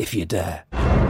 if you dare.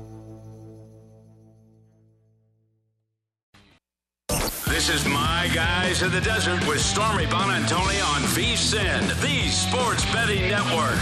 Guys in the Desert with Stormy Buonantony on VSIN, the Sports Betting Network.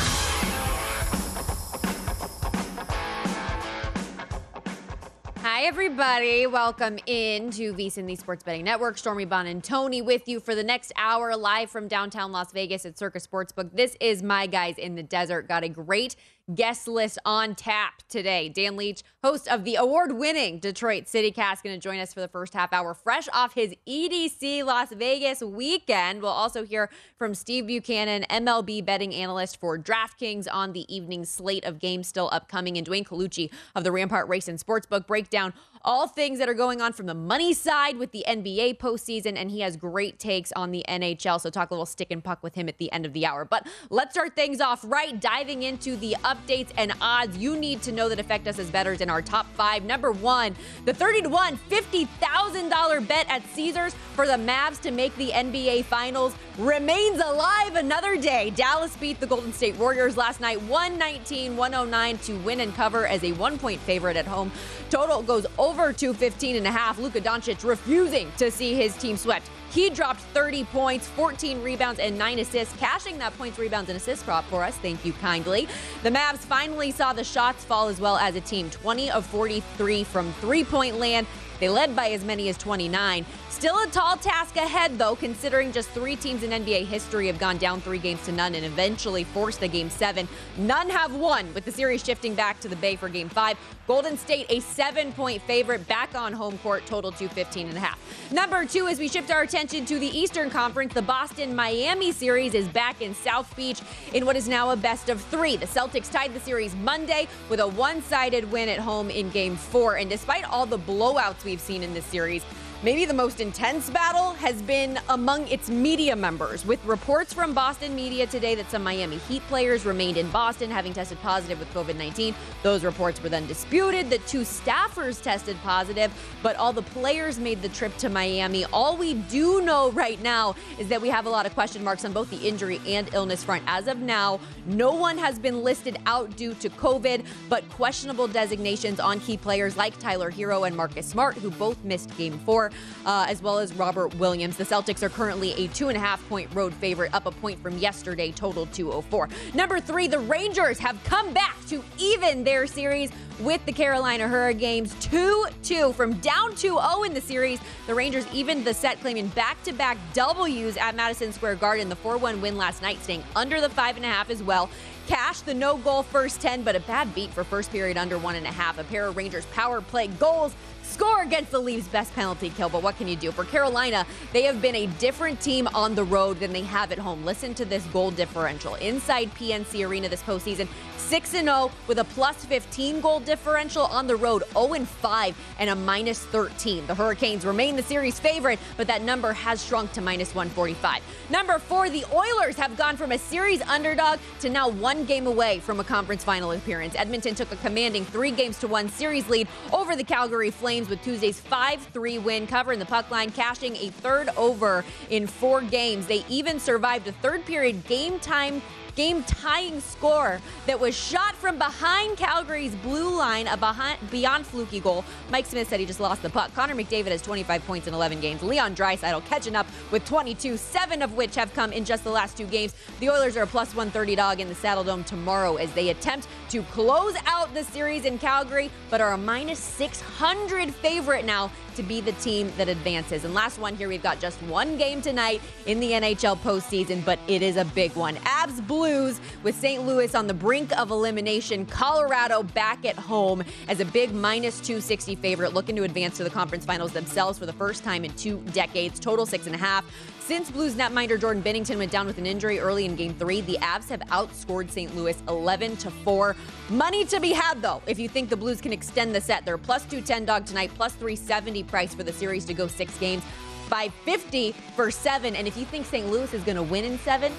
Hi, everybody. Welcome in to VSIN, the Sports Betting Network. Stormy Buonantony with you for the next hour, live from downtown Las Vegas at Circa Sportsbook. This is My Guys in the Desert. Got a great guest list on tap today. Dan Leach, host of the award winning Detroit City Cast, going to join us for the first half hour, fresh off his EDC Las Vegas weekend. We'll also hear from Steve Buchanan, MLB betting analyst for DraftKings on the evening slate of games still upcoming, and Duane Colucci of the Rampart Race and Sportsbook breakdown all things that are going on from the money side with the NBA postseason, and he has great takes on the NHL. So talk a little stick and puck with him at the end of the hour. But let's start things off right, diving into the updates and odds you need to know that affect us as bettors in our top five. Number one, the 30 to 1, $50,000 bet at Caesars for the Mavs to make the NBA Finals remains alive another day. Dallas beat the Golden State Warriors last night 119 109 to win and cover as a one point favorite at home. Total goes over 215 and a half. Luka Doncic refusing to see his team swept. He dropped 30 points, 14 rebounds, and 9 assists, cashing that points, rebounds, and assists prop for us. Thank you kindly. The Mavs finally saw the shots fall as well as a team 20 of 43 from three point land. They led by as many as 29. Still a tall task ahead, though, considering just three teams in NBA history have gone down three games to none and eventually forced a game seven. None have won, with the series shifting back to the Bay for game five. Golden State, a seven point favorite, back on home court, total 215 and a half. Number two, as we shift our attention to the Eastern Conference, the Boston Miami series is back in South Beach in what is now a best of three. The Celtics tied the series Monday with a one sided win at home in game four. And despite all the blowouts we've seen in this series, Maybe the most intense battle has been among its media members, with reports from Boston media today that some Miami Heat players remained in Boston having tested positive with COVID 19. Those reports were then disputed. The two staffers tested positive, but all the players made the trip to Miami. All we do know right now is that we have a lot of question marks on both the injury and illness front. As of now, no one has been listed out due to COVID, but questionable designations on key players like Tyler Herro and Marcus Smart, who both missed game four uh, as well as Robert Williams. The Celtics are currently a two and a half point road favorite, up a point from yesterday, total 204. Number three, the Rangers have come back to even their series with the Carolina Hurricanes 2 2 from down 2 0 in the series. The Rangers evened the set, claiming back to back W's at Madison Square Garden. The 4 1 win last night, staying under the 5.5 as well. Cash, the no goal first 10, but a bad beat for first period under one and a half. A pair of Rangers power play goals score against the Leafs' best penalty kill. But what can you do? For Carolina, they have been a different team on the road than they have at home. Listen to this goal differential. Inside PNC Arena this postseason, 6 0 with a plus 15 goal differential on the road, 0 5 and a minus 13. The Hurricanes remain the series favorite, but that number has shrunk to minus 145. Number four, the Oilers have gone from a series underdog to now one game away from a conference final appearance. Edmonton took a commanding three games to one series lead over the Calgary Flames with Tuesday's 5 3 win, covering the puck line, cashing a third over in four games. They even survived a third period game time game tying score that was shot from behind Calgary's blue line, a behind, beyond fluky goal. Mike Smith said he just lost the puck. Connor McDavid has 25 points in 11 games. Leon Draisaitl catching up with 22, seven of which have come in just the last two games. The Oilers are a plus 130 dog in the Saddledome tomorrow as they attempt to close out the series in Calgary, but are a minus 600 favorite now to be the team that advances. And last one here, we've got just one game tonight in the NHL postseason, but it is a big one. Avs Blues with St. Louis on the brink of elimination. Colorado back at home as a big minus 260 favorite, looking to advance to the conference finals themselves for the first time in two decades. Total six and a half. Since Blues netminder Jordan Binnington went down with an injury early in game three, the Avs have outscored St. Louis 11 to 4. Money to be had, though, if you think the Blues can extend the set. They're plus 210 dog tonight, plus 370 price for the series to go six games, 550 for seven. And if you think St. Louis is going to win in seven,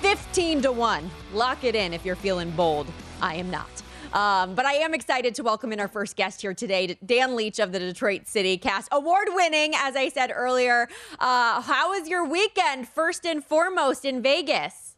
15 to 1. Lock it in if you're feeling bold. I am not. Um, but I am excited to welcome in our first guest here today, Dan Leach of the Detroit City Cast, award winning, as I said earlier. Uh, how was your weekend, first and foremost, in Vegas?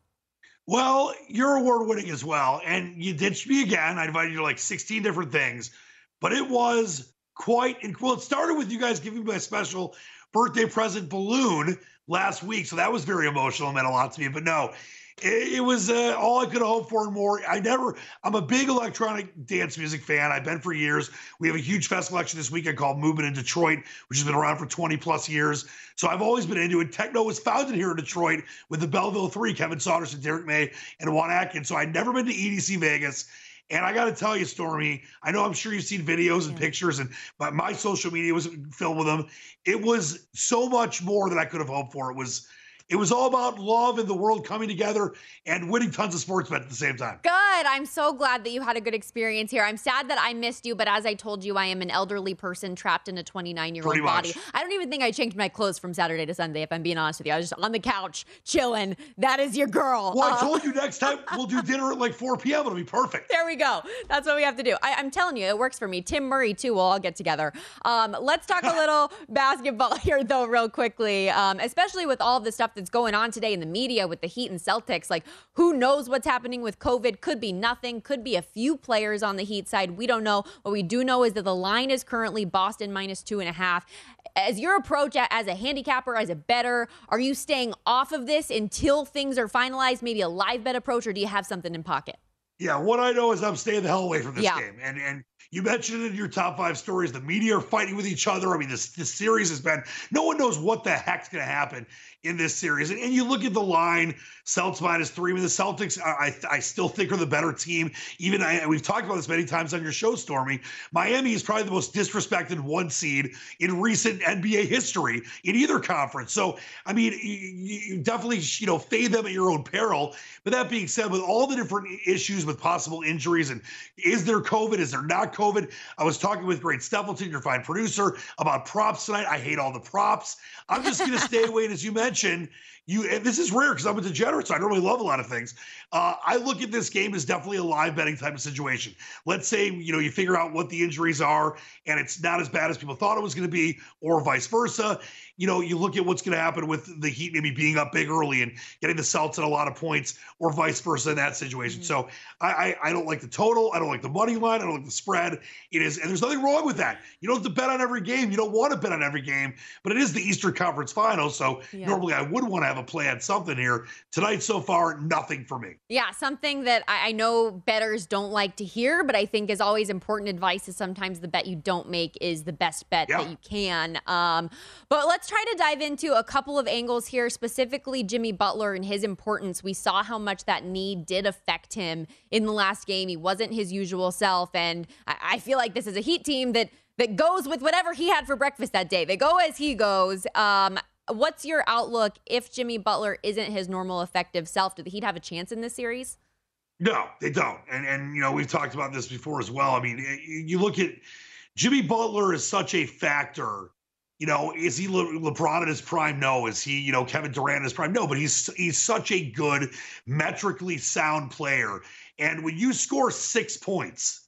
Well, you're award winning as well. And you ditched me again. I invited you to like 16 different things, but it was quite well. It started with you guys giving me a special birthday present balloon last week. So that was very emotional, meant a lot to me. But no, it, it was uh, all I could hope for and more. I never, I'm a big electronic dance music fan. I've been for years. We have a huge festival action this weekend called Movement in Detroit, which has been around for 20 plus years. So I've always been into it. Techno was founded here in Detroit with the Belleville Three, Kevin Saunders and Derrick May and Juan Atkins. So I'd never been to EDC Vegas. And I got to tell you, Stormy, I know I'm sure you've seen videos and yeah. pictures, and my, my social media was filled with them. It was so much more than I could have hoped for. It was it was all about love and the world coming together and winning tons of sports bet at the same time. Good. I'm so glad that you had a good experience here. I'm sad that I missed you, but as I told you, I am an elderly person trapped in a 29 year old body. I don't even think I changed my clothes from Saturday to Sunday, if I'm being honest with you. I was just on the couch chilling. That is your girl. Well, uh, I told you next time we'll do dinner at like 4 p.m. It'll be perfect. There we go. That's what we have to do. I, am telling you, it works for me. Tim Murray, too. We'll all get together. Um, let's talk a little basketball here, though, real quickly, um, especially with all the stuff that's going on today in the media with the Heat and Celtics. Like, who knows what's happening with COVID? Could be nothing, could be a few players on the Heat side. We don't know. What we do know is that the line is currently Boston minus two and a half. As your approach as a handicapper, as a better, are you staying off of this until things are finalized? Maybe a live bet approach, or do you have something in pocket? Yeah, what I know is I'm staying the hell away from this yeah. game. And and you mentioned in your top five stories, the media are fighting with each other. I mean, this this series has been no one knows what the heck's going to happen in this series. And, and you look at the line, Celtics minus three. I mean, the Celtics, I, I still think are the better team. Even I, we've talked about this many times on your show, Stormy. Miami is probably the most disrespected one seed in recent NBA history in either conference. So, I mean, you, you definitely, you know, fade them at your own peril. But that being said, with all the different issues with possible injuries and is there COVID? Is there not COVID? I was talking with Great Steffleton, your fine producer, about props tonight. I hate all the props. I'm just going to stay away. And as you mentioned, mentioned you and this is rare because I'm a degenerate, so I normally love a lot of things. Uh, I look at this game as definitely a live betting type of situation. Let's say you know you figure out what the injuries are, and it's not as bad as people thought it was going to be, or vice versa you know, you look at what's going to happen with the Heat maybe being up big early and getting the Celtics at a lot of points, or vice versa in that situation. Mm-hmm. So I, I, I don't like the total. I don't like the money line. I don't like the spread. It is, and there's nothing wrong with that. You don't have to bet on every game. You don't want to bet on every game, but it is the Eastern Conference Final. So yeah. normally I would want to have a plan, something here. Tonight so far, nothing for me. Yeah, something that I, I know betters don't like to hear, but I think is always important advice is sometimes the bet you don't make is the best bet yeah. that you can. Um, but let's try to dive into a couple of angles here, specifically Jimmy Butler and his importance. We saw how much that knee did affect him in the last game. He wasn't his usual self, and I, I feel like this is a Heat team that that goes with whatever he had for breakfast that day. They go as he goes. Um, what's your outlook if Jimmy Butler isn't his normal effective self? Do the Heat have a chance in this series? No, they don't. And and you know we've talked about this before as well. I mean, you look at Jimmy Butler is such a factor. You know, is he Le- LeBron at his prime? No. Is he you know Kevin Durant at his prime? No. But he's he's such a good metrically sound player. And when you score six points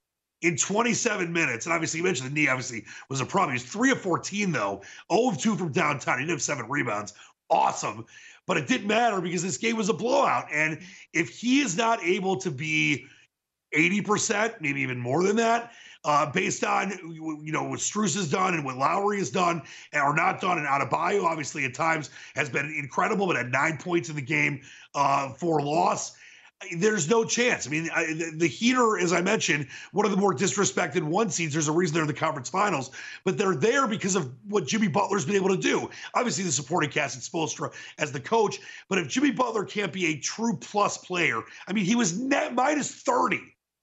in 27 minutes. And obviously, you mentioned the knee obviously was a problem. He was 3 of 14, though, 0 of 2 from downtown. He did have seven rebounds. Awesome. But it didn't matter because this game was a blowout. And if he is not able to be 80%, maybe even more than that, uh, based on you know what Strus has done and what Lowry has done or not done, and out of Adebayo obviously at times has been incredible, but had nine points in the game uh, for loss there's no chance. I mean, I, the, the, Heater, as I mentioned, one of the more disrespected one seeds. There's a reason they're in the conference finals, but they're there because of what Jimmy Butler's been able to do. Obviously, the supporting cast and Spoelstra as the coach, but if Jimmy Butler can't be a true plus player, I mean, he was net minus 30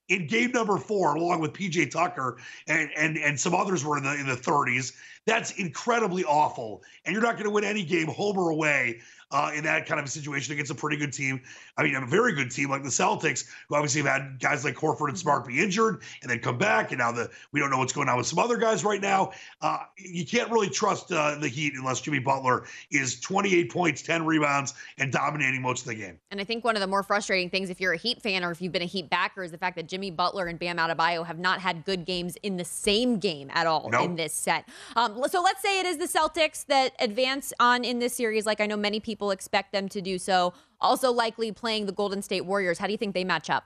in game number four, along with PJ Tucker and and and some others were in the in the 30s. That's incredibly awful, and you're not going to win any game, home or away, uh, in that kind of a situation against a pretty good team. I mean, a very good team like the Celtics, who obviously have had guys like Horford and Smart be injured and then come back, and now the we don't know what's going on with some other guys right now. Uh, you can't really trust uh, the Heat unless Jimmy Butler is 28 points, 10 rebounds, and dominating most of the game. And I think one of the more frustrating things, if you're a Heat fan or if you've been a Heat backer, is the fact that Jimmy Butler and Bam Adebayo have not had good games in the same game at all nope. in this set. Um, so let's say it is the Celtics that advance on in this series, like I know many people expect them to do so. Also, likely playing the Golden State Warriors. How do you think they match up?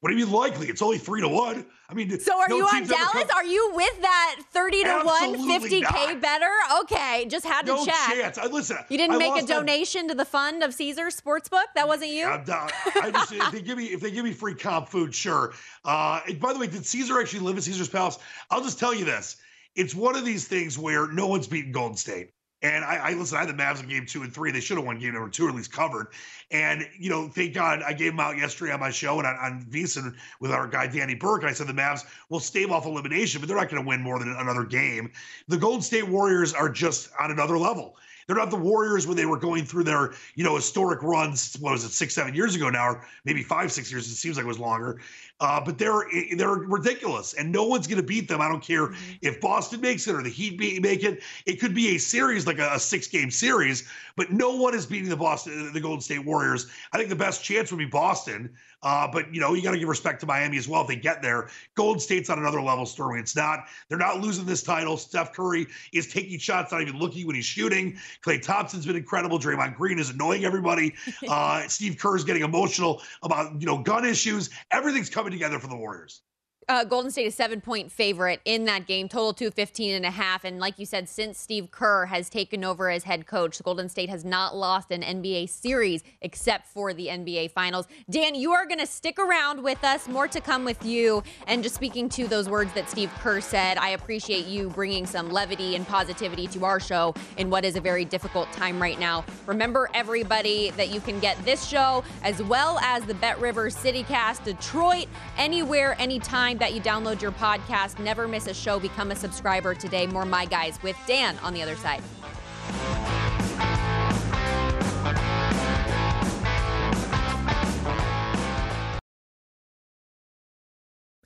What do you mean likely? It's only three to one. I mean, so are no you on Dallas? Come... Are you with that thirty to Absolutely one, fifty k better? Okay, just had to no check. Chance. I, listen, you didn't I make a donation to the fund of Caesars Sportsbook. That wasn't you. I'm down. I just if they give me if they give me free comp food, sure. Uh, by the way, did Caesar actually live at Caesar's Palace? I'll just tell you this: it's one of these things where no one's beaten Golden State. And I, I listen, I had the Mavs in game two and three. They should have won game number two, or at least covered. And, you know, thank God I gave them out yesterday on my show and on, on VSiN with our guy Danny Burke. And I said the Mavs will stave off elimination, but they're not going to win more than another game. The Golden State Warriors are just on another level. They're not the Warriors when they were going through their, you know, historic runs. What was it, six, seven years ago now, or maybe five, six years? It seems like it was longer. Uh, but they're they're ridiculous, and no one's going to beat them. I don't care mm-hmm. if Boston makes it or the Heat be, make it. It could be a series like a, a six game series, but no one is beating the Boston the Golden State Warriors. I think the best chance would be Boston. Uh, but you know, you got to give respect to Miami as well if they get there. Golden State's on another level, Sterling. It's not. They're not losing this title. Steph Curry is taking shots, not even looking when he's shooting. Klay Thompson's been incredible. Draymond Green is annoying everybody. Uh, Steve Kerr's getting emotional about you know gun issues. Everything's coming together for the Warriors uh, Golden State a seven point favorite in that game, total 215 and a half. And like you said, since Steve Kerr has taken over as head coach, Golden State has not lost an NBA series except for the NBA Finals. Dan, you are going to stick around with us. More to come with you. And just speaking to those words that Steve Kerr said, I appreciate you bringing some levity and positivity to our show in what is a very difficult time right now. Remember, everybody, that you can get this show as well as the Bet River CityCast Detroit anywhere, anytime that you download your podcast. Never miss a show. Become a subscriber today. More My Guys with Dan on the other side.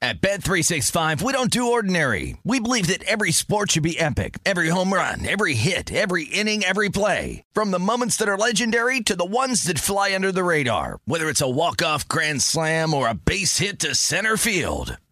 At Bet365, we don't do ordinary. We believe that every sport should be epic. Every home run, every hit, every inning, every play. From the moments that are legendary to the ones that fly under the radar. Whether it's a walk-off grand slam or a base hit to center field.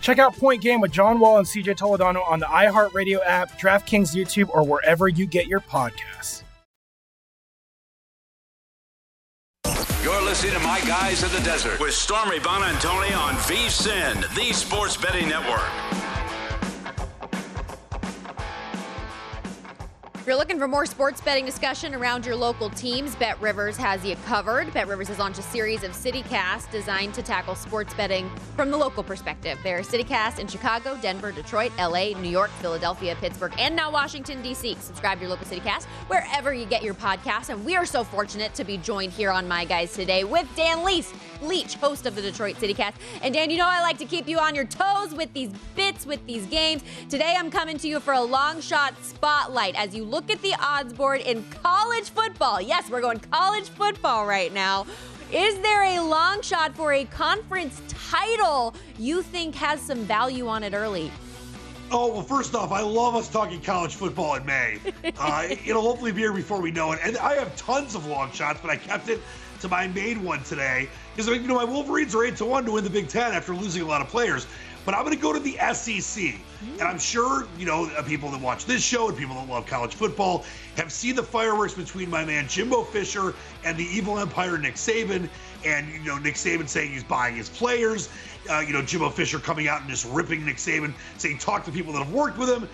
Check out Point Game with John Wall and CJ Toledano on the iHeartRadio app, DraftKings YouTube, or wherever you get your podcasts. You're listening to My Guys in the Desert with Stormy Buonantony on VSIN, the Sports Betting Network. If you're looking for more sports betting discussion around your local teams, Bet Rivers has you covered. Bet Rivers has launched a series of CityCast designed to tackle sports betting from the local perspective. There are CityCast in Chicago, Denver, Detroit, LA, New York, Philadelphia, Pittsburgh, and now Washington, D.C. Subscribe to your local CityCast wherever you get your podcasts. And we are so fortunate to be joined here on My Guys today with Dan Leach, Leach, host of the Detroit CityCast. And Dan, you know I like to keep you on your toes with these bits, with these games. Today I'm coming to you for a long shot spotlight as you look at the odds board in college football. Yes, we're going college football right now. Is there a long shot for a conference title you think has some value on it early? Oh, well, first off, I love us talking college football in May. Uh, it'll hopefully be here before we know it. And I have tons of long shots, but I kept it to my main one today because, you know, my Wolverines are 8 to 1 to win the Big Ten after losing a lot of players. But I'm going to go to the SEC. And I'm sure, you know, uh, people that watch this show and people that love college football have seen the fireworks between my man Jimbo Fisher and the evil empire Nick Saban. And, you know, Nick Saban saying he's buying his players. Uh, you know, Jimbo Fisher coming out and just ripping Nick Saban, saying, talk to people that have worked with him.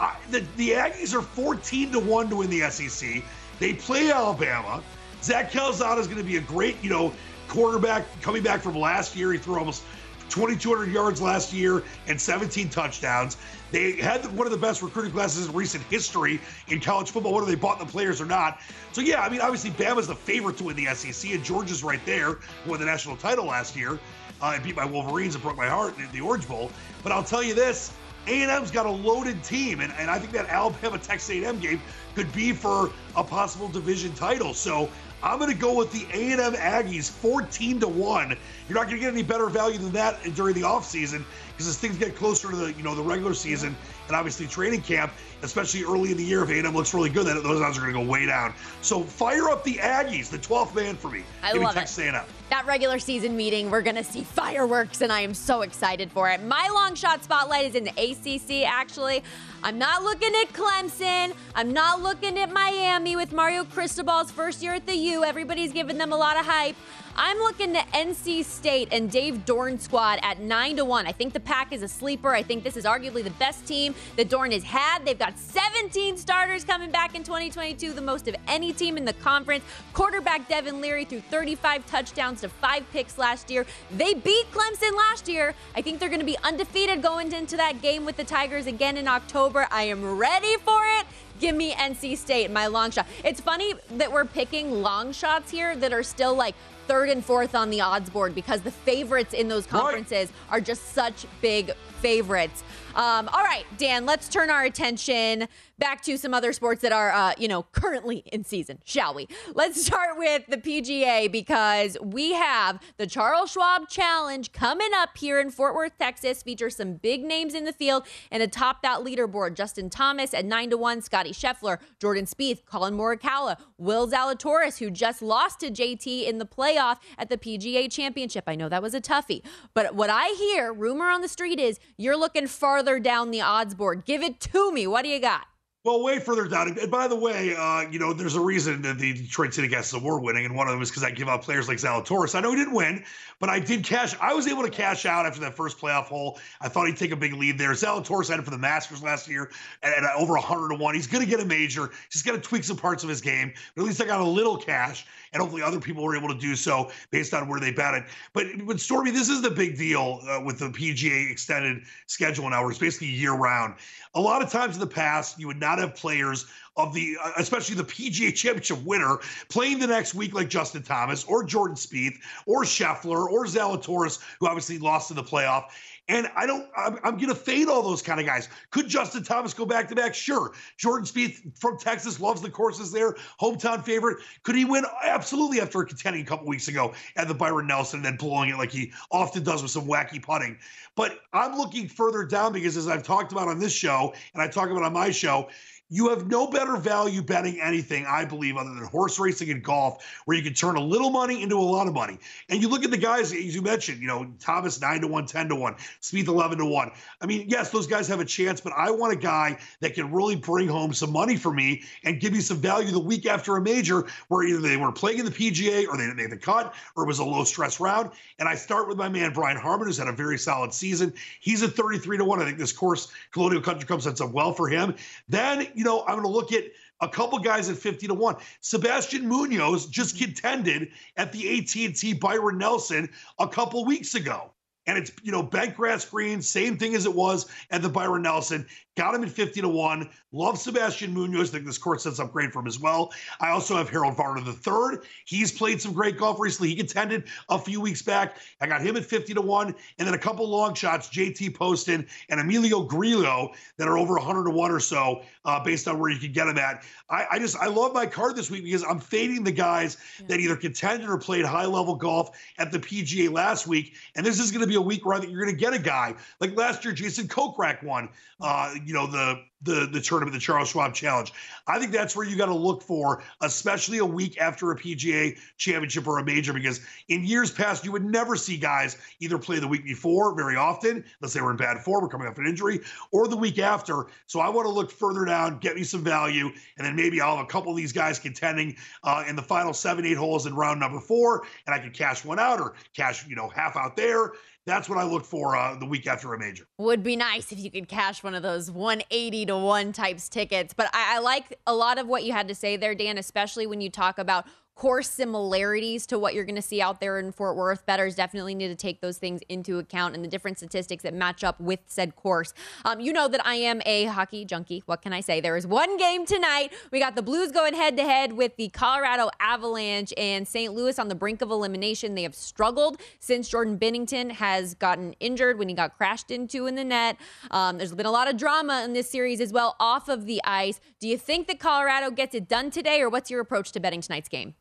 Uh, the, the Aggies are 14 to 1 to win the SEC. They play Alabama. Zach Calzada is going to be a great, you know, quarterback coming back from last year. He threw almost 2,200 yards last year and 17 touchdowns. They had one of the best recruiting classes in recent history in college football, whether they bought the players or not. So, yeah, I mean, obviously, Bama's the favorite to win the SEC, and Georgia's right there, won the national title last year uh, and beat my Wolverines and broke my heart in the Orange Bowl. But I'll tell you this A&M's got a loaded team, and, and I think that Alabama Texas A&M game could be for a possible division title. So I'm going to go with the A&M Aggies 14 to 1. You're not going to get any better value than that during the offseason because as things get closer to the, you know, the regular season and obviously training camp, especially early in the year if A&M looks really good, then those odds are going to go way down. So fire up the Aggies, the 12th man for me. I Give love me it. A&M. That regular season meeting, we're going to see fireworks, and I am so excited for it. My long shot spotlight is in the ACC, actually. I'm not looking at Clemson. I'm not looking at Miami with Mario Cristobal's first year at the U. Everybody's giving them a lot of hype. I'm looking to NC State and Dave Doeren's squad at 9 to 1. I think the pack is a sleeper. I think this is arguably the best team that Dorn has had. They've got 17 starters coming back in 2022, the most of any team in the conference. Quarterback Devin Leary threw 35 touchdowns to 5 picks last year. They beat Clemson last year. I think they're going to be undefeated going into that game with the Tigers again in October. I am ready for it. Give me NC State, my long shot. It's funny that we're picking long shots here that are still like third and fourth on the odds board because the favorites in those conferences are just such big favorites. Um, all right, Dan, let's turn our attention back to some other sports that are, uh, you know, currently in season, shall we? Let's start with the PGA because we have the Charles Schwab Challenge coming up here in Fort Worth, Texas. Features some big names in the field and atop that leaderboard, Justin Thomas at nine to one, Scottie Scheffler, Jordan Spieth, Collin Morikawa, Will Zalatoris, who just lost to JT in the playoff at the PGA Championship. I know that was a toughie, but what I hear, rumor on the street is you're looking farther down the odds board. Give it to me. What do you got? Well, way further down. And by the way, uh, you know, there's a reason that the Detroit City is award winning, and one of them is because I give out players like Zalatoris. I know he didn't win, but I did cash. I was able to cash out after that first playoff hole. I thought he'd take a big lead there. Zalatoris had it for the Masters last year at, at over 100 to one. He's going to get a major. He's going to tweak some parts of his game, but at least I got a little cash, and hopefully other people were able to do so based on where they it. But but Stormy, this is the big deal uh, with the PGA extended schedule now, where it's basically year round. A lot of times in the past, you would not have players of the, uh, especially the PGA Championship winner, playing the next week like Justin Thomas or Jordan Spieth or Scheffler or Zalatoris, who obviously lost in the playoff. And I don't, I'm, I'm going to fade all those kind of guys. Could Justin Thomas go back to back? Sure. Jordan Spieth from Texas loves the courses there, hometown favorite. Could he win? Absolutely. After contending a couple weeks ago at the Byron Nelson and then blowing it like he often does with some wacky putting. But I'm looking further down because as I've talked about on this show and I talk about on my show, you have no better value betting anything, I believe, other than horse racing and golf, where you can turn a little money into a lot of money. And you look at the guys, as you mentioned, you know, Thomas 9 to 1, 10 to 1, Smith 11 to 1. I mean, yes, those guys have a chance, but I want a guy that can really bring home some money for me and give me some value the week after a major where either they were playing in the PGA or they didn't make the cut or it was a low stress round. And I start with my man, Brian Harman, who's had a very solid season. He's at 33 to 1. I think this course, Colonial Country Club, sets up well for him. Then, you know, I'm going to look at a couple guys at 50 to 1. Sebastian Munoz just mm-hmm. contended at the AT&T Byron Nelson a couple weeks ago and it's you know bent grass green, same thing as it was at the Byron Nelson. Got him at 50 to 1. Love Sebastian Munoz. I think this court sets up great for him as well. I also have Harold Varner the third. He's played some great golf recently. He contended a few weeks back. I got him at 50 to 1. And then a couple long shots, JT Poston and Emiliano Grillo, that are over 100 to 1 or so, uh, based on where you can get them at. I, I, just, I love my card this week because I'm fading the guys yeah. that either contended or played high level golf at the PGA last week. And this is going to be a week I think you're going to get a guy like last year, Jason Kokrak won. Uh, you know, the the the tournament, the Charles Schwab Challenge. I think that's where you got to look for, especially a week after a PGA championship or a major, because in years past you would never see guys either play the week before very often, unless they were in bad form or coming off an injury, or the week after. So I want to look further down, get me some value, and then maybe I'll have a couple of these guys contending uh, in the final seven, eight holes in round number four, and I can cash one out or cash, you know, half out there that's what I look for uh, the week after a major. Would be nice if you could cash one of those 180 to 1 types tickets. But I, I like a lot of what you had to say there, Dan, especially when you talk about course similarities to what you're going to see out there in Fort Worth. Bettors definitely need to take those things into account and the different statistics that match up with said course. Um, you know that I am a hockey junkie. What can I say? There is one game tonight. We got the Blues going head to head with the Colorado Avalanche and St. Louis on the brink of elimination. They have struggled since Jordan Binnington has gotten injured when he got crashed into in the net. Um, there's been a lot of drama in this series as well off of the ice. Do you think that Colorado gets it done today, or what's your approach to betting tonight's game?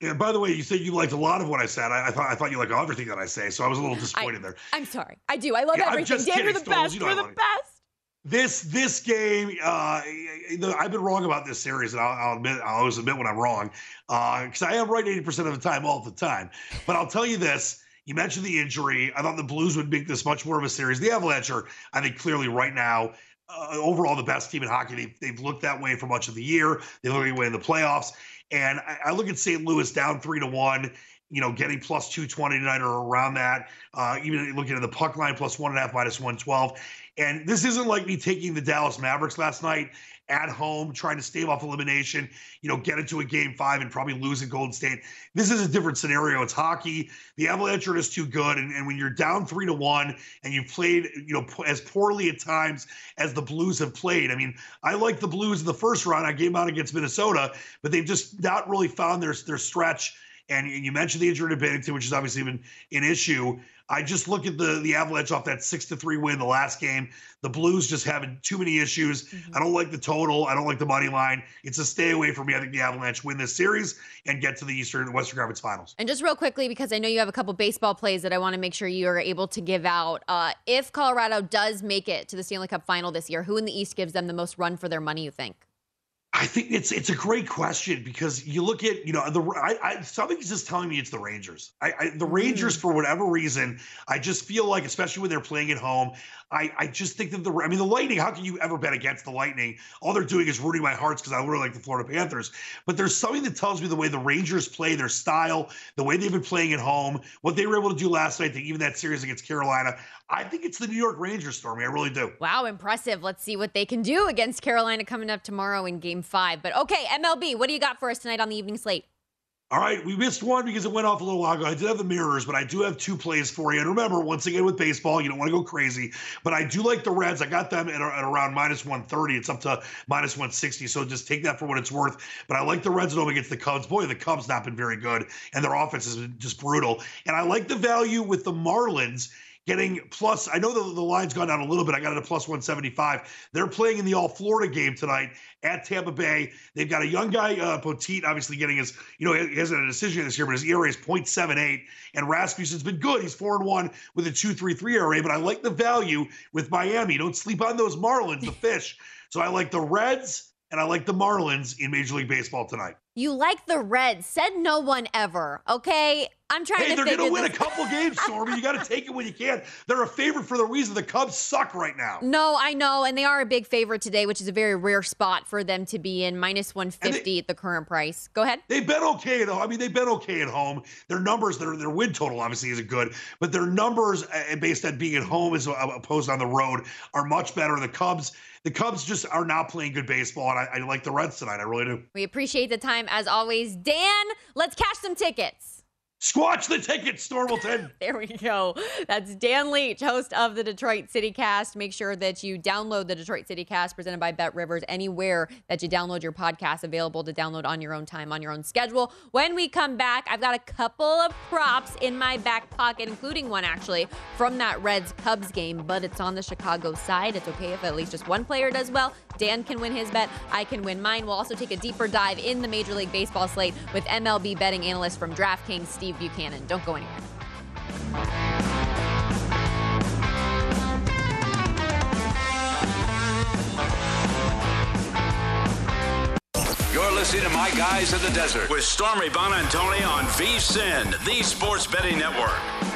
Yeah. By the way, you said you liked a lot of what I said. I, I thought I thought you liked everything that I say, so I was a little disappointed I, there. I'm sorry. I do. I love yeah, everything. Dan, you're the best. You know you're the best. This this game, uh, I've been wrong about this series, and I'll, I'll admit I'll always admit when I'm wrong, because uh, I am right 80 percent of the time, all the time. But I'll tell you this: you mentioned the injury. I thought the Blues would make this much more of a series. The Avalanche are, I think, clearly right now uh, overall the best team in hockey. They've, they've looked that way for much of the year. They look that way in the playoffs. And I, I look at St. Louis down three to one you know, getting plus 220 tonight or around that. Uh, even looking at the puck line, plus one and a half, minus 112. And this isn't like me taking the Dallas Mavericks last night at home, trying to stave off elimination, you know, get into a game five and probably lose at Golden State. This is a different scenario. It's hockey. The Avalanche are just too good. And, and when you're down three to one and you've played, you know, as poorly at times as the Blues have played. I mean, I like the Blues in the first round. I game out against Minnesota, but they've just not really found their their stretch. And you mentioned the injury to Binnington, which has obviously been an issue. I just look at the the Avalanche off that six to three win the last game. The Blues just having too many issues. Mm-hmm. I don't like the total. I don't like the money line. It's a stay away for me. I think the Avalanche win this series and get to the Eastern and Western Conference Finals. And just real quickly, because I know you have a couple baseball plays that I want to make sure you are able to give out. Uh, if Colorado does make it to the Stanley Cup Final this year, who in the East gives them the most run for their money? You think? I think it's it's a great question because you look at you know the I, I something's just telling me it's the Rangers. I, I the Rangers mm. for whatever reason I just feel like especially when they're playing at home I, I just think that the I mean the Lightning. How can you ever bet against the Lightning? All they're doing is rooting my hearts because I really like the Florida Panthers. But there's something that tells me the way the Rangers play, their style, the way they've been playing at home, what they were able to do last night, even that series against Carolina. I think it's the New York Rangers, Stormy. I really do. Wow, impressive. Let's see what they can do against Carolina coming up tomorrow in Game Five. But okay, MLB, what do you got for us tonight on the evening slate? All right, we missed one because it went off a little while ago. I did have the mirrors, but I do have two plays for you. And remember, once again with baseball, you don't want to go crazy, but I do like the Reds. I got them at, at around minus 130. It's up to minus 160, so just take that for what it's worth. But I like the Reds at home against the Cubs. Boy, the Cubs not been very good, and their offense has been just brutal. And I like the value with the Marlins getting plus. I know the, the line's gone down a little bit. I got it at plus 175. They're playing in the All Florida game tonight at Tampa Bay. They've got a young guy, uh, Poteet, obviously getting his, you know, he hasn't had a decision this year, but his ERA is 0.78. And Rasmussen's been good. He's 4 and 1 with a 2.33 ERA, but I like the value with Miami. Don't sleep on those Marlins, the fish. So I like the Reds and I like the Marlins in Major League Baseball tonight. You like the Reds. Said no one ever. Okay. I'm trying hey, to. they're going to win a couple games, Stormy. You got to take it when you can. They're a favorite for the reason the Cubs suck right now. No, I know, and they are a big favorite today, which is a very rare spot for them to be in minus 150 they, at the current price. Go ahead. They've been okay at home. I mean, they've been okay at home. Their numbers, their their win total obviously isn't good, but their numbers uh, based on being at home as opposed on the road are much better. The Cubs the Cubs just are not playing good baseball, and I, I like the Reds tonight. I really do. We appreciate the time as always. Dan, let's cash some tickets. Squatch the ticket, Stormleton. there we go. That's Dan Leach, host of the Detroit City Cast. Make sure that you download the Detroit City Cast presented by Bet Rivers anywhere that you download your podcast, available to download on your own time, on your own schedule. When we come back, I've got a couple of props in my back pocket, including one actually from that Reds Cubs game, but it's on the Chicago side. It's okay if at least just one player does well. Dan can win his bet. I can win mine. We'll also take a deeper dive in the Major League Baseball slate with MLB betting analyst from DraftKings, Steve. Steve Buchanan. Don't go anywhere. You're listening to My Guys in the Desert with Stormy Buonantony on VSIN, the Sports Betting Network.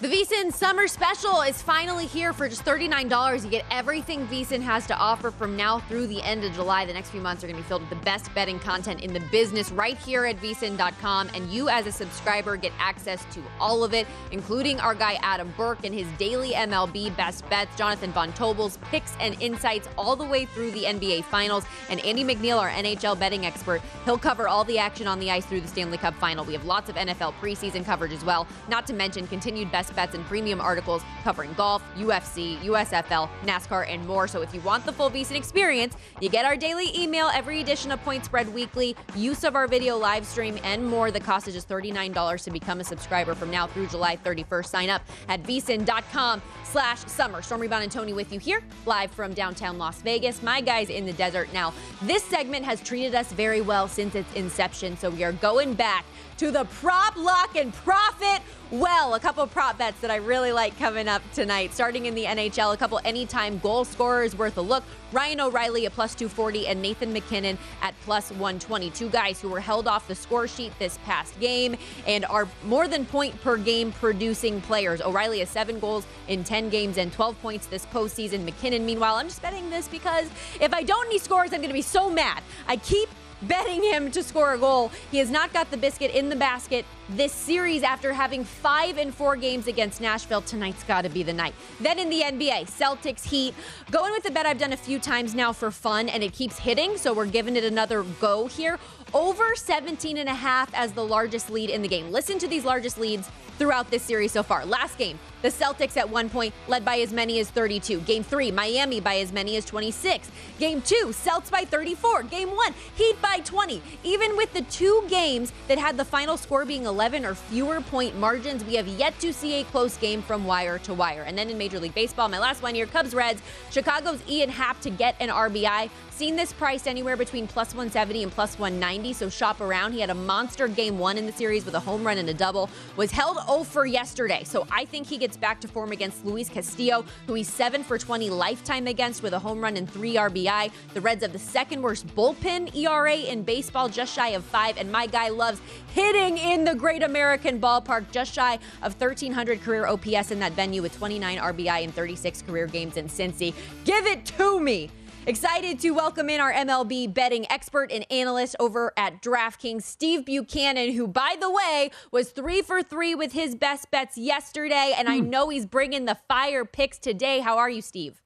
The VSIN Summer Special is finally here for just $39. You get everything VSIN has to offer from now through the end of July. The next few months are going to be filled with the best betting content in the business right here at VSIN.com. And you, as a subscriber, get access to all of it, including our guy Adam Burke and his daily MLB best bets, Jonathan Von Tobel's picks and insights all the way through the NBA Finals, and Andy McNeil, our NHL betting expert. He'll cover all the action on the ice through the Stanley Cup final. We have lots of NFL preseason coverage as well, not to mention continued best bets and premium articles covering golf, UFC, USFL, NASCAR, and more. So if you want the full VSIN experience, you get our daily email, every edition of Point Spread Weekly, use of our video live stream, and more. The cost is just $39 to become a subscriber from now through July 31st. Sign up at vsin.com slash summer. Stormy Tony with you here, live from downtown Las Vegas. My guys in the desert. Now, this segment has treated us very well since its inception, so we are going back to the prop luck and profit well. A couple prop bets that I really like coming up tonight. Starting in the NHL, a couple anytime goal scorers worth a look. Ryan O'Reilly at plus 240 and Nathan MacKinnon at plus 120. Two guys who were held off the score sheet this past game and are more than point per game producing players. O'Reilly has seven goals in 10 games and 12 points this postseason. MacKinnon, meanwhile, I'm just betting this because if I don't need scores, I'm going to be so mad. I keep betting him to score a goal. He has not got the biscuit in the basket this series after having five and four games against Nashville. Tonight's got to be the night. Then in the NBA, Celtics Heat. Going with the bet I've done a few times now for fun, and it keeps hitting, so we're giving it another go here. Over 17 and a half as the largest lead in the game. Listen to these largest leads throughout this series so far. Last game, the Celtics at one point led by as many as 32. Game three, Miami by as many as 26. Game two, Celts by 34. Game one, Heat by 20. Even with the two games that had the final score being 11 or fewer point margins, we have yet to see a close game from wire to wire. And then in Major League Baseball, my last one here, Cubs Reds, Chicago's Ian Happ to get an RBI. Seen this priced anywhere between plus 170 and plus 190, so shop around. He had a monster game one in the series with a home run and a double. Was held 0 for yesterday, so I think he gets back to form against Luis Castillo, who he's 7 for 20 lifetime against with a home run and 3 RBI. The Reds have the second worst bullpen ERA in baseball, just shy of 5, and my guy loves hitting in the Great American Ballpark, just shy of 1,300 career OPS in that venue with 29 RBI in 36 career games in Cincy. Give it to me! Excited to welcome in our MLB betting expert and analyst over at DraftKings, Steve Buchanan, who, by the way, was three for three with his best bets yesterday. And I hmm. know he's bringing the fire picks today. How are you, Steve?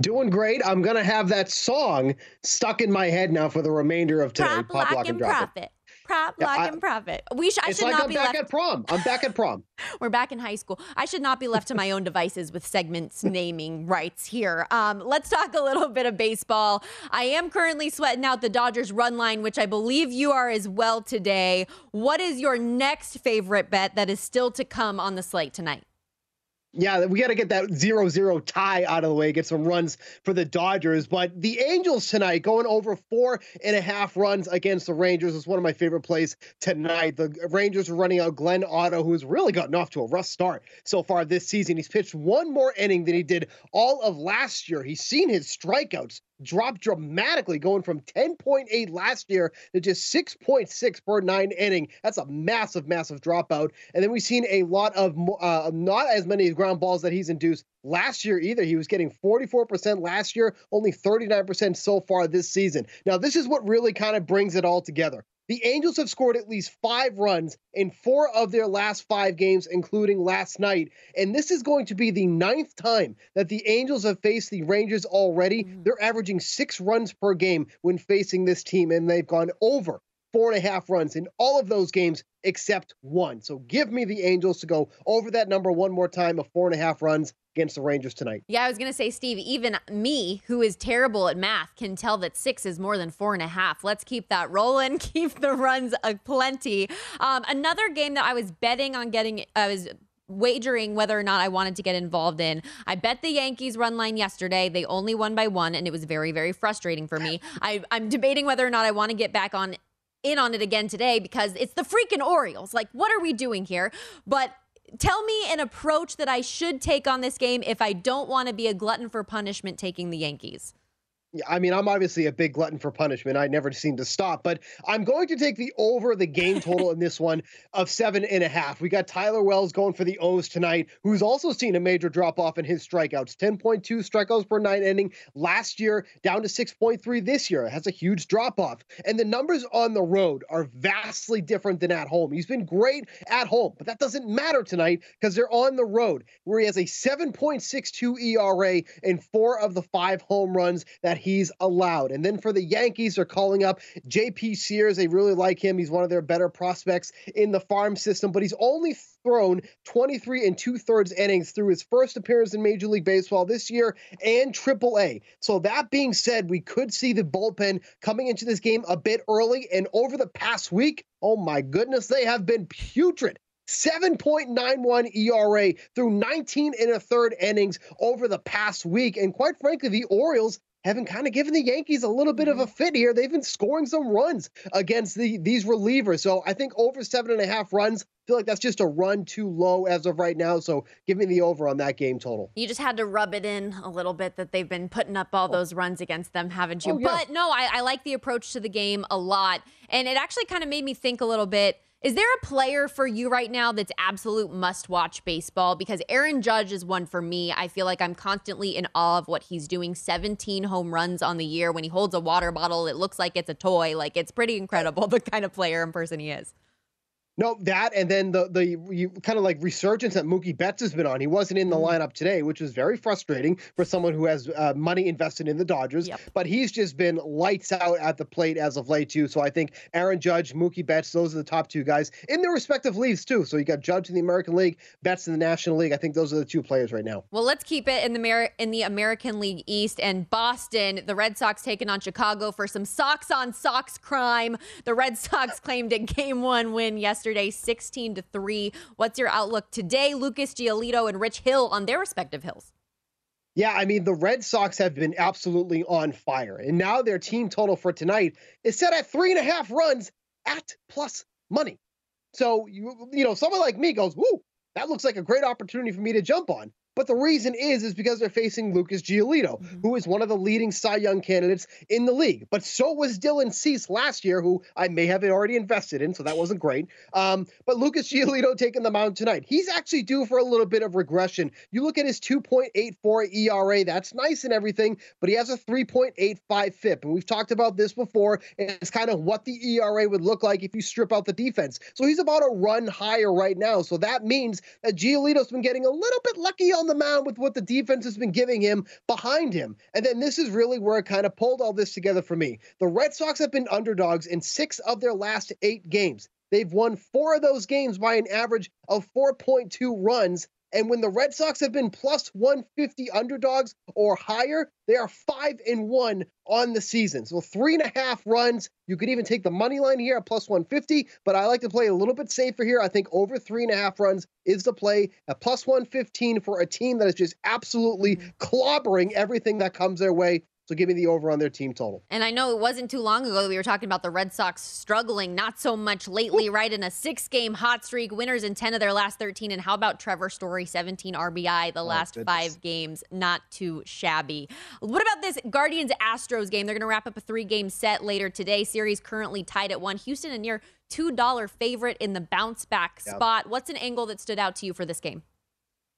Doing great. I'm going to have that song stuck in my head now for the remainder of today. Prop, Pop, lock, and, and profit. It. Prop, yeah, lock, I, and profit. We sh- I should like not I'm be back left at prom. I'm back at prom. We're back in high school. I should not be left to my own devices with segments naming rights here. Um, let's talk a little bit of baseball. I am currently sweating out the Dodgers run line, which I believe you are as well today. What is your next favorite bet that is still to come on the slate tonight? Yeah, we got to get that zero zero tie out of the way, get some runs for the Dodgers. But the Angels tonight going over four and a half runs against the Rangers is one of my favorite plays tonight. The Rangers are running out Glenn Otto, who's really gotten off to a rough start so far this season. He's pitched one more inning than he did all of last year. He's seen his strikeouts dropped dramatically, going from 10.8 last year to just 6.6 per nine inning. That's a massive, massive dropout. And then we've seen a lot of uh, not as many ground balls that he's induced last year either. He was getting 44% last year, only 39% so far this season. Now, this is what really kind of brings it all together. The Angels have scored at least five runs in four of their last five games, including last night. And this is going to be the ninth time that the Angels have faced the Rangers already. Mm-hmm. They're averaging six runs per game when facing this team, and they've gone over four and a half runs in all of those games except one. So give me the Angels to go over that number one more time of four and a half runs against the Rangers tonight. Yeah, I was going to say, Steve, even me, who is terrible at math, can tell that six is more than four and a half. Let's keep that rolling, keep the runs a plenty. Um, another game that I was betting on getting, I was wagering whether or not I wanted to get involved in. I bet the Yankees run line yesterday. They only won by one, and it was very, very frustrating for me. I, I'm debating whether or not I want to get back on in on it again today because it's the freaking Orioles. Like, what are we doing here? But tell me an approach that I should take on this game if I don't want to be a glutton for punishment taking the Yankees. I mean, I'm obviously a big glutton for punishment. I never seem to stop, but I'm going to take the over the game total in this one of seven and a half. We got Tyler Wells going for the O's tonight, who's also seen a major drop off in his strikeouts 10.2 strikeouts per nine inning last year, down to 6.3 this year. It has a huge drop off. And the numbers on the road are vastly different than at home. He's been great at home, but that doesn't matter tonight because they're on the road, where he has a 7.62 ERA and four of the five home runs that he's allowed. And then for the Yankees, they're calling up JP Sears. They really like him. He's one of their better prospects in the farm system, but he's only thrown 23 and two thirds innings through his first appearance in Major League Baseball this year and AAA. So, that being said, we could see the bullpen coming into this game a bit early. And over the past week, oh my goodness, they have been putrid. 7.91 ERA through 19 and a third innings over the past week. And quite frankly, the Orioles having kind of given the Yankees a little bit of a mm-hmm. fit here. They've been scoring some runs against the these relievers. So I think over seven and a half runs. I feel like that's just a run too low as of right now. So give me the over on that game total. You just had to rub it in a little bit that they've been putting up all those runs against them, haven't you? Oh, yeah. But no, I, I like the approach to the game a lot. And it actually kind of made me think a little bit is there a player for you right now that's absolute must watch baseball? Because Aaron Judge is one for me. I feel like I'm constantly in awe of what he's doing 17 home runs on the year. When he holds a water bottle, it looks like it's a toy. Like it's pretty incredible the kind of player and person he is. No, that and then the the you, kind of like resurgence that Mookie Betts has been on. He wasn't in the mm-hmm. lineup today, which was very frustrating for someone who has uh, money invested in the Dodgers. Yep. But he's just been lights out at the plate as of late too. So I think Aaron Judge, Mookie Betts, those are the top two guys in their respective leagues too. So you got Judge in the American League, Betts in the National League. I think those are the two players right now. Well, let's keep it in the Mer- in the American League East and Boston. The Red Sox taking on Chicago for some socks on socks crime. The Red Sox claimed a game one win yesterday, 16 to 3. What's your outlook today? Lucas Giolito and Rich Hill on their respective hills. Yeah, I mean, the Red Sox have been absolutely on fire. And now their team total for tonight is set at three and a half runs at plus money. So, you, you know, someone like me goes, whoo, that looks like a great opportunity for me to jump on. But the reason is is because they're facing Lucas Giolito, mm-hmm. who is one of the leading Cy Young candidates in the league. But so was Dylan Cease last year, who I may have already invested in, so that wasn't great. Um, but Lucas Giolito taking the mound tonight. He's actually due for a little bit of regression. You look at his 2.84 ERA, that's nice and everything, but he has a 3.85 FIP. And we've talked about this before. It's kind of what the ERA would look like if you strip out the defense. So he's about a run higher right now. So that means that Giolito's been getting a little bit lucky on on the mound with what the defense has been giving him behind him. And then this is really where it kind of pulled all this together for me. The Red Sox have been underdogs in six of their last eight games. They've won four of those games by an average of 4.2 runs. And when the Red Sox have been plus 150 underdogs or higher, they are five and one on the season. So three and a half runs. You could even take the money line here at plus 150, but I like to play a little bit safer here. I think over three and a half runs is the play at plus 115 for a team that is just absolutely mm-hmm. clobbering everything that comes their way. So give me the over on their team total. And I know it wasn't too long ago that we were talking about the Red Sox struggling, not so much lately, right? In a six game hot streak, winners in 10 of their last 13. And how about Trevor Story, 17 RBI the Oh, last goodness. five games? Not too shabby. What about this Guardians Astros game? They're going to wrap up a three game set later today. Series currently tied at one. Houston, a near $2 favorite in the bounce back spot. What's an angle that stood out to you for this game?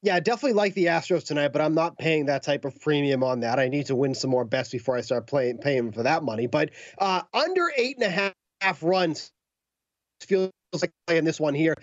Yeah, definitely like the Astros tonight, but I'm not paying that type of premium on that. I need to win some more bets before I start playing paying for that money. But uh, under eight and a half runs feels like playing this one here.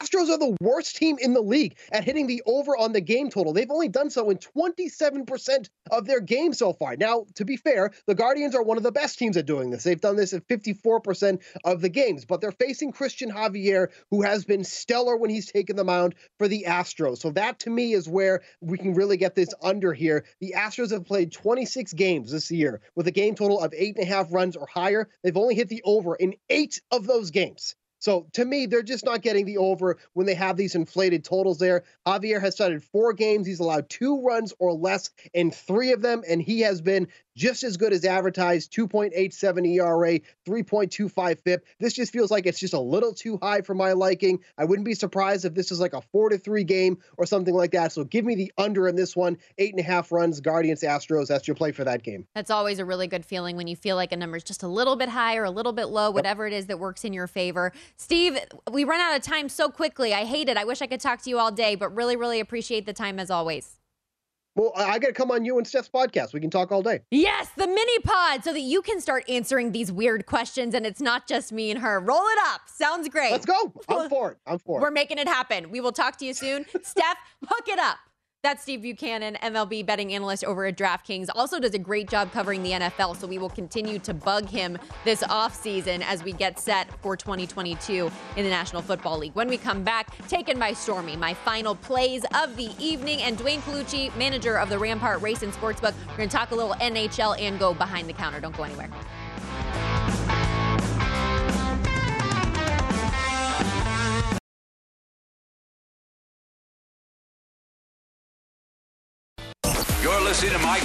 Astros are the worst team in the league at hitting the over on the game total. They've only done so in 27% of their games so far. Now, to be fair, the Guardians are one of the best teams at doing this. They've done this in 54% of the games, but they're facing Cristian Javier, who has been stellar when he's taken the mound for the Astros. So that to me is where we can really get this under here. The Astros have played 26 games this year with a game total of eight and a half runs or higher. They've only hit the over in eight of those games. So to me, they're just not getting the over when they have these inflated totals there. Javier has started four games. He's allowed two runs or less in three of them, and he has been just as good as advertised 2.87 ERA, 3.25 FIP. This just feels like it's just a little too high for my liking. I wouldn't be surprised if this is like a four to three game or something like that. So give me the under in this one. Eight and a half runs, Guardians, Astros. That's your play for that game. That's always a really good feeling when you feel like a number is just a little bit high or a little bit low, whatever it is that works in your favor. Steve, we run out of time so quickly. I hate it. I wish I could talk to you all day, but really, really appreciate the time as always. Well, I got to come on you and Steph's podcast. We can talk all day. Yes, the mini pod, so that you can start answering these weird questions and it's not just me and her. Roll it up. Sounds great. Let's go. I'm for it. I'm for it. We're making it happen. We will talk to you soon. Steph, hook it up. That's Steve Buchanan, MLB betting analyst over at DraftKings. Also does a great job covering the NFL, so we will continue to bug him this offseason as we get set for 2022 in the National Football League. When we come back, taken by Stormy, my final plays of the evening, and Duane Colucci, manager of the Rampart Race and Sportsbook. We're going to talk a little NHL and go behind the counter. Don't go anywhere.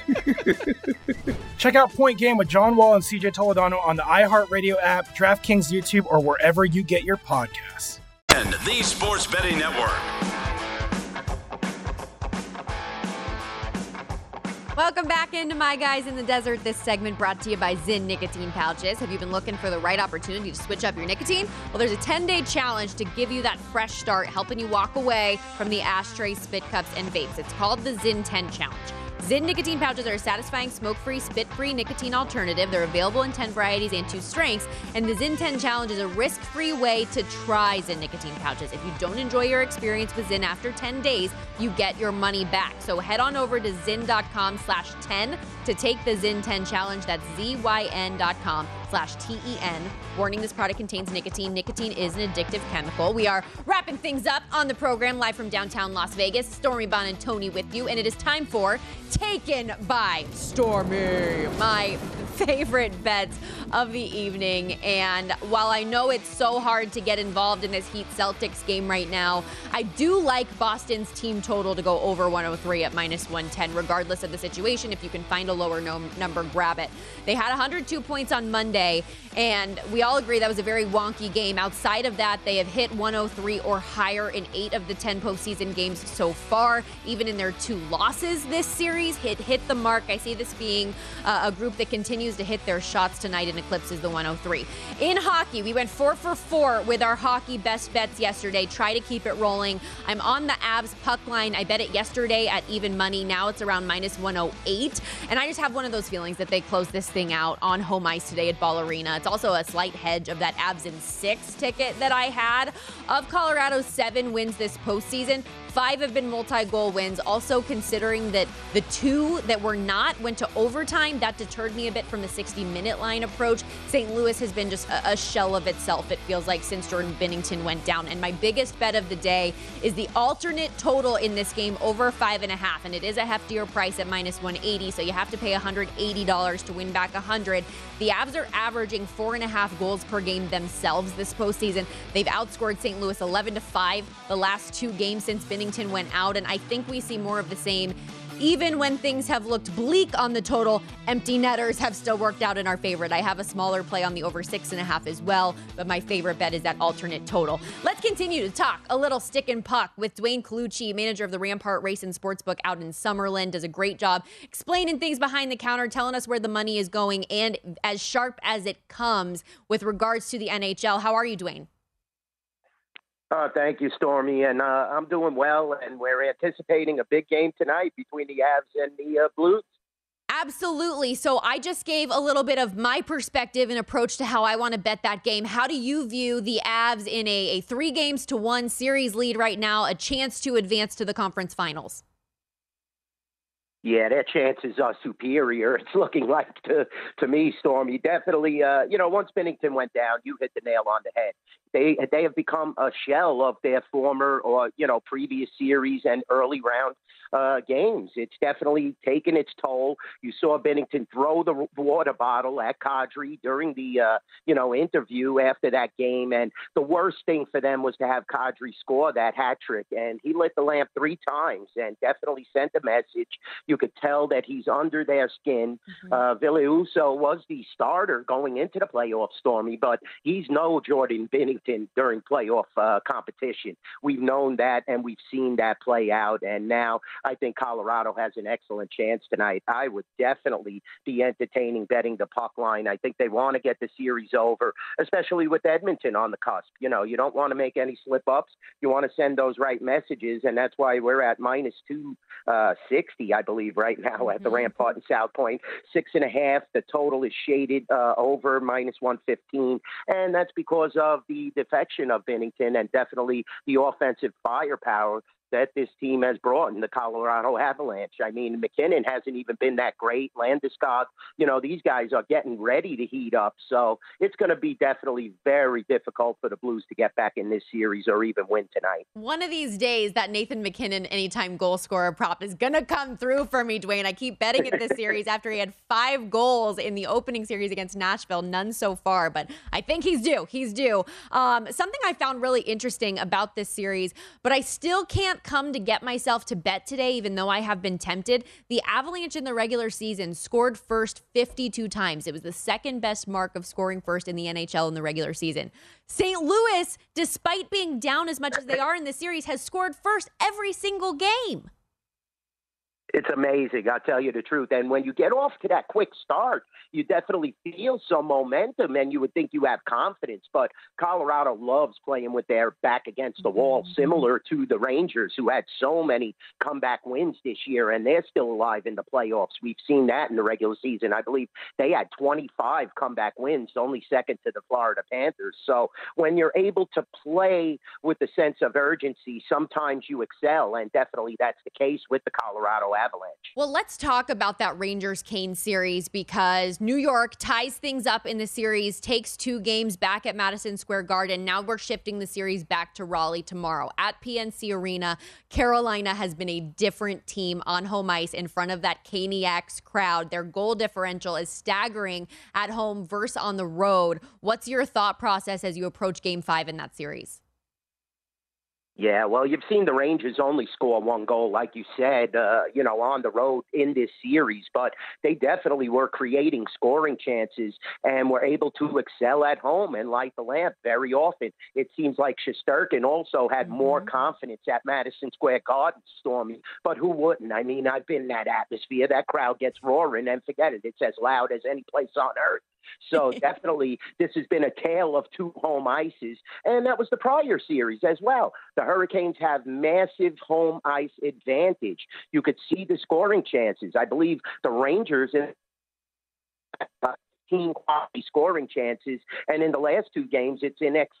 Check out Point Game with John Wall and CJ Toledano on the iHeartRadio app, DraftKings YouTube, or wherever you get your podcasts. And the Sports Betting Network. Welcome back into My Guys in the Desert. This segment brought to you by Zyn Nicotine Pouches. Have you been looking for the right opportunity to switch up your nicotine? Well, there's a 10 day challenge to give you that fresh start, helping you walk away from the ashtray, spit cups, and vapes. It's called the Zyn 10 Challenge. Zyn nicotine pouches are a satisfying smoke-free, spit-free nicotine alternative. They're available in 10 varieties and two strengths, and the Zyn 10 Challenge is a risk-free way to try Zyn nicotine pouches. If you don't enjoy your experience with Zyn after 10 days, you get your money back. So head on over to zyn.com slash 10 to take the Zyn 10 Challenge. That's Z-Y-N.com slash T-E-N. Warning, this product contains nicotine. Nicotine is an addictive chemical. We are wrapping things up on the program live from downtown Las Vegas. Stormy Buonantony with you, and it is time for Taken by Stormy, my favorite bets of the evening. And while I know it's so hard to get involved in this Heat Celtics game right now, I do like Boston's team total to go over 103 at minus 110, regardless of the situation. If you can find a lower no- number, grab it. They had 102 points on Monday, and we all agree that was a very wonky game. Outside of that, they have hit 103 or higher in eight of the 10 postseason games so far. Even in their two losses this series, hit hit the mark. I see this being uh, a group that continues to hit their shots tonight and eclipses the 103. In hockey, we went four for four with our hockey best bets yesterday. Try to keep it rolling. I'm on the Avs puck line. I bet it yesterday at even money. Now it's around minus 108. And I just have one of those feelings that they close this thing out on home ice today at Ball Arena. It's also a slight hedge of that Avs in six ticket that I had. Of Colorado's seven wins this postseason, Five have been multi goal wins. Also, considering that the two that were not went to overtime, that deterred me a bit from the 60 minute line approach. St. Louis has been just a, a shell of itself, it feels like, since Jordan Binnington went down. And my biggest bet of the day is the alternate total in this game over five and a half. And it is a heftier price at minus 180, so you have to pay $180 to win back 100. The Avs are averaging four and a half goals per game themselves this postseason. They've outscored St. Louis 11 to 5 the last two games since Binnington went out, and I think we see more of the same even when things have looked bleak on the total, empty netters have still worked out in our favorite. I have a smaller play on the over six and a half as well, but my favorite bet is that alternate total. Let's continue to talk a little stick and puck with Duane Colucci, manager of the Rampart Race and Sportsbook out in Summerlin. Does a great job explaining things behind the counter, telling us where the money is going, and as sharp as it comes with regards to the NHL. How are you, Duane? Uh, thank you, Stormy. And uh, I'm doing well, and we're anticipating a big game tonight between the Avs and the uh, Blues. Absolutely. So I just gave a little bit of my perspective and approach to how I want to bet that game. How do you view the Avs in a, a three games to one series lead right now, a chance to advance to the conference finals? Yeah, their chances are superior. It's looking like to to me, Stormy. Definitely, uh, you know, once Binnington went down, you hit the nail on the head. They they have become a shell of their former or you know previous series and early round uh, games. It's definitely taken its toll. You saw Binnington throw the water bottle at Kadri during the uh, you know interview after that game, and the worst thing for them was to have Kadri score that hat trick, and he lit the lamp three times and definitely sent a message. You could tell that he's under their skin. Mm-hmm. Uh, was the starter going into the playoff, Stormy, but he's no Jordan Binnington during playoff uh, competition. We've known that, and we've seen that play out, and now I think Colorado has an excellent chance tonight. I would definitely be entertaining betting the puck line. I think they want to get the series over, especially with Edmonton on the cusp. You know, you don't want to make any slip ups. You want to send those right messages, and that's why we're at minus two uh, sixty, I believe, right now at the mm-hmm. Rampart and South Point. Six and a half. The total is shaded uh, over minus one fifteen, and that's because of the defection of Binnington and definitely the offensive firepower that this team has brought in the Colorado Avalanche. I mean, MacKinnon hasn't even been that great. Landeskog, you know, these guys are getting ready to heat up. So it's going to be definitely very difficult for the Blues to get back in this series or even win tonight. One of these days, that Nathan MacKinnon anytime goal scorer prop is going to come through for me, Duane. I keep betting it this series after he had five goals in the opening series against Nashville, none so far, but I think he's due. He's due. Um, something I found really interesting about this series, but I still can't come to get myself to bet today, even though I have been tempted. The Avalanche in the regular season scored first 52 times. It was the second best mark of scoring first in the NHL in the regular season. St. Louis, despite being down as much as they are in the series, has scored first every single game. It's amazing, I'll tell you the truth. And when you get off to that quick start, you definitely feel some momentum and you would think you have confidence. But Colorado loves playing with their back against the wall, mm-hmm. similar to the Rangers, who had so many comeback wins this year, and they're still alive in the playoffs. We've seen that in the regular season. I believe they had 25 comeback wins, only second to the Florida Panthers. So when you're able to play with a sense of urgency, sometimes you excel, and definitely that's the case with the Colorado Avalanche. Well, let's talk about that Rangers Kane series because New York ties things up in the series, takes two games back at Madison Square Garden. Now we're shifting the series back to Raleigh tomorrow at PNC Arena. Carolina has been a different team on home ice in front of that Caniacs crowd. Their goal differential is staggering at home versus on the road. What's your thought process as you approach game five in that series? Yeah, well, you've seen the Rangers only score one goal, like you said, uh, you know, on the road in this series, but they definitely were creating scoring chances and were able to excel at home and light the lamp very often. It seems like Shesterkin also had mm-hmm. more confidence at Madison Square Garden, Stormy, but who wouldn't? I mean, I've been in that atmosphere. That crowd gets roaring, and forget it, it's as loud as any place on earth. So definitely, this has been a tale of two home ices, and that was the prior series as well. The Hurricanes have massive home ice advantage. You could see the scoring chances. I believe the Rangers in team quality scoring chances, and in the last two games, it's in excess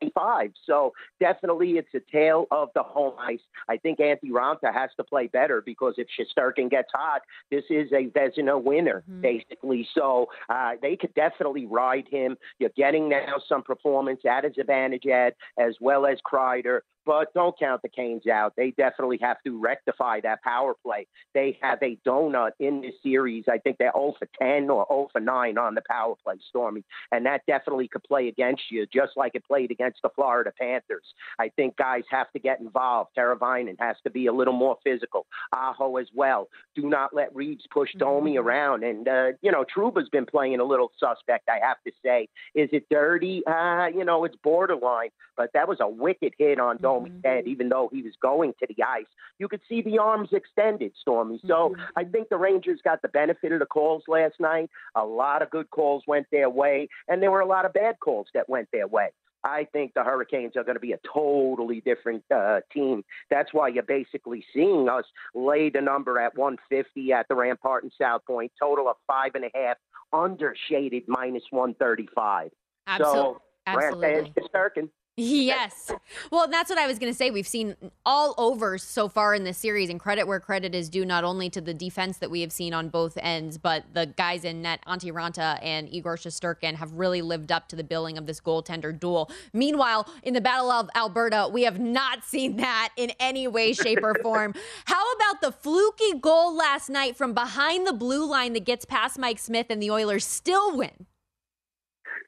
25. So definitely it's a tale of the home ice. I think Antti Raanta has to play better because if Shesterkin gets hot, this is a Vezina winner, mm-hmm. basically. So uh, they could definitely ride him. You're getting now some performance at his advantage ad as well as Kreider but don't count the Canes out. They definitely have to rectify that power play. They have a donut in this series. I think they're 0 for 10 or 0 for 9 on the power play, Stormy. And that definitely could play against you, just like it played against the Florida Panthers. I think guys have to get involved. Teravainen has to be a little more physical. Aho as well. Do not let Reaves push Domi mm-hmm. around. And, uh, you know, Trouba's been playing a little suspect, I have to say. Is it dirty? Uh, you know, it's borderline. But that was a wicked hit on Domi mm-hmm. head, even though he was going to the ice. You could see the arms extended, Stormy. So mm-hmm. I think the Rangers got the benefit of the calls last night. A lot of good calls went their way, and there were a lot of bad calls that went their way. I think the Hurricanes are going to be a totally different uh, team. That's why you're basically seeing us lay the number at 150 at the Rampart and South Point, total of five and a half, under shaded minus 135. Absolutely. So, Absolutely. Shesterkin. Yes. Well, that's what I was going to say. We've seen all over so far in this series, and credit where credit is due, not only to the defense that we have seen on both ends, but the guys in net, Antti Raanta and Igor Shesterkin, have really lived up to the billing of this goaltender duel. Meanwhile, in the Battle of Alberta, we have not seen that in any way, shape, or form. How about the fluky goal last night from behind the blue line that gets past Mike Smith and the Oilers still win?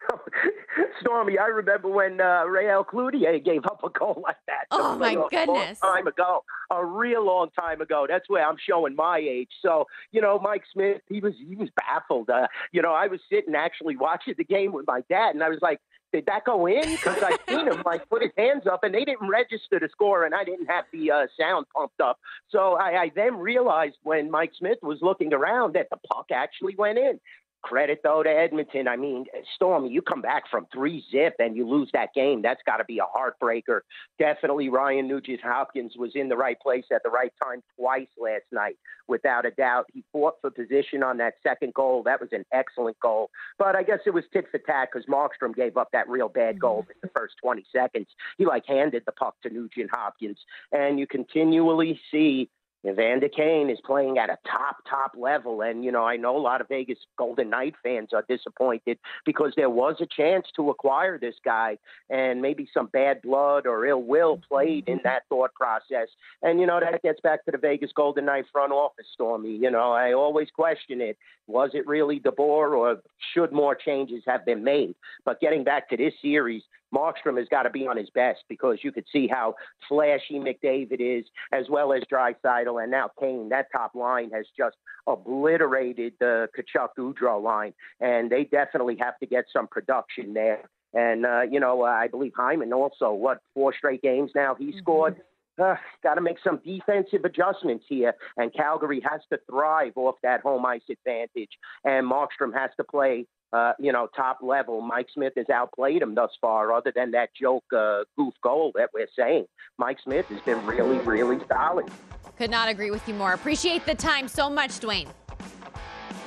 Stormy, I remember when uh, Rayel Cloutier gave up a goal like that. Oh my a goodness! Long time ago, a real long time ago. That's where I'm showing my age. So you know, Mike Smith, he was he was baffled. Uh, you know, I was sitting actually watching the game with my dad, and I was like, did that go in? Because I seen him like put his hands up, and they didn't register the score, and I didn't have the uh, sound pumped up. So I, I then realized when Mike Smith was looking around that the puck actually went in. Credit though to Edmonton. I mean, Stormy, you come back from three zip and you lose that game. That's got to be a heartbreaker. Definitely, Ryan Nugent Hopkins was in the right place at the right time twice last night, without a doubt. He fought for position on that second goal. That was an excellent goal. But I guess it was tit for tat because Markstrom gave up that real bad goal in the first 20 seconds. He like handed the puck to Nugent Hopkins, and you continually see Evander Kane is playing at a top, top level. And, you know, I know a lot of Vegas Golden Knight fans are disappointed because there was a chance to acquire this guy and maybe some bad blood or ill will played in that thought process. And, you know, that gets back to the Vegas Golden Knight front office, Stormy. You know, I always question it. Was it really DeBoer or should more changes have been made? But getting back to this series, Markstrom has got to be on his best because you could see how flashy McDavid is, as well as Draisaitl and now Kane. That top line has just obliterated the Tkachuk Gaudreau line, and they definitely have to get some production there. And uh, you know, uh, I believe Hyman also what four straight games now he mm-hmm. scored. Uh, got to make some defensive adjustments here, and Calgary has to thrive off that home ice advantage. And Markstrom has to play uh, you know, top level. Mike Smith has outplayed him thus far, other than that joke uh, goof goal that we're saying. Mike Smith has been really, really solid. Could not agree with you more. Appreciate the time so much, Duane.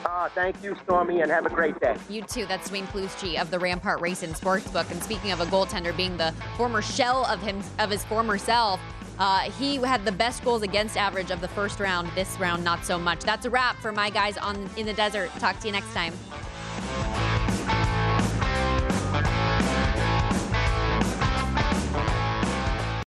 Uh, thank you, Stormy, and have a great day. You too. That's Duane Colucci of the Rampart Race and Sportsbook. And speaking of a goaltender being the former shell of him of his former self, uh, he had the best goals against average of the first round. This round, not so much. That's a wrap for my guys on in the desert. Talk to you next time.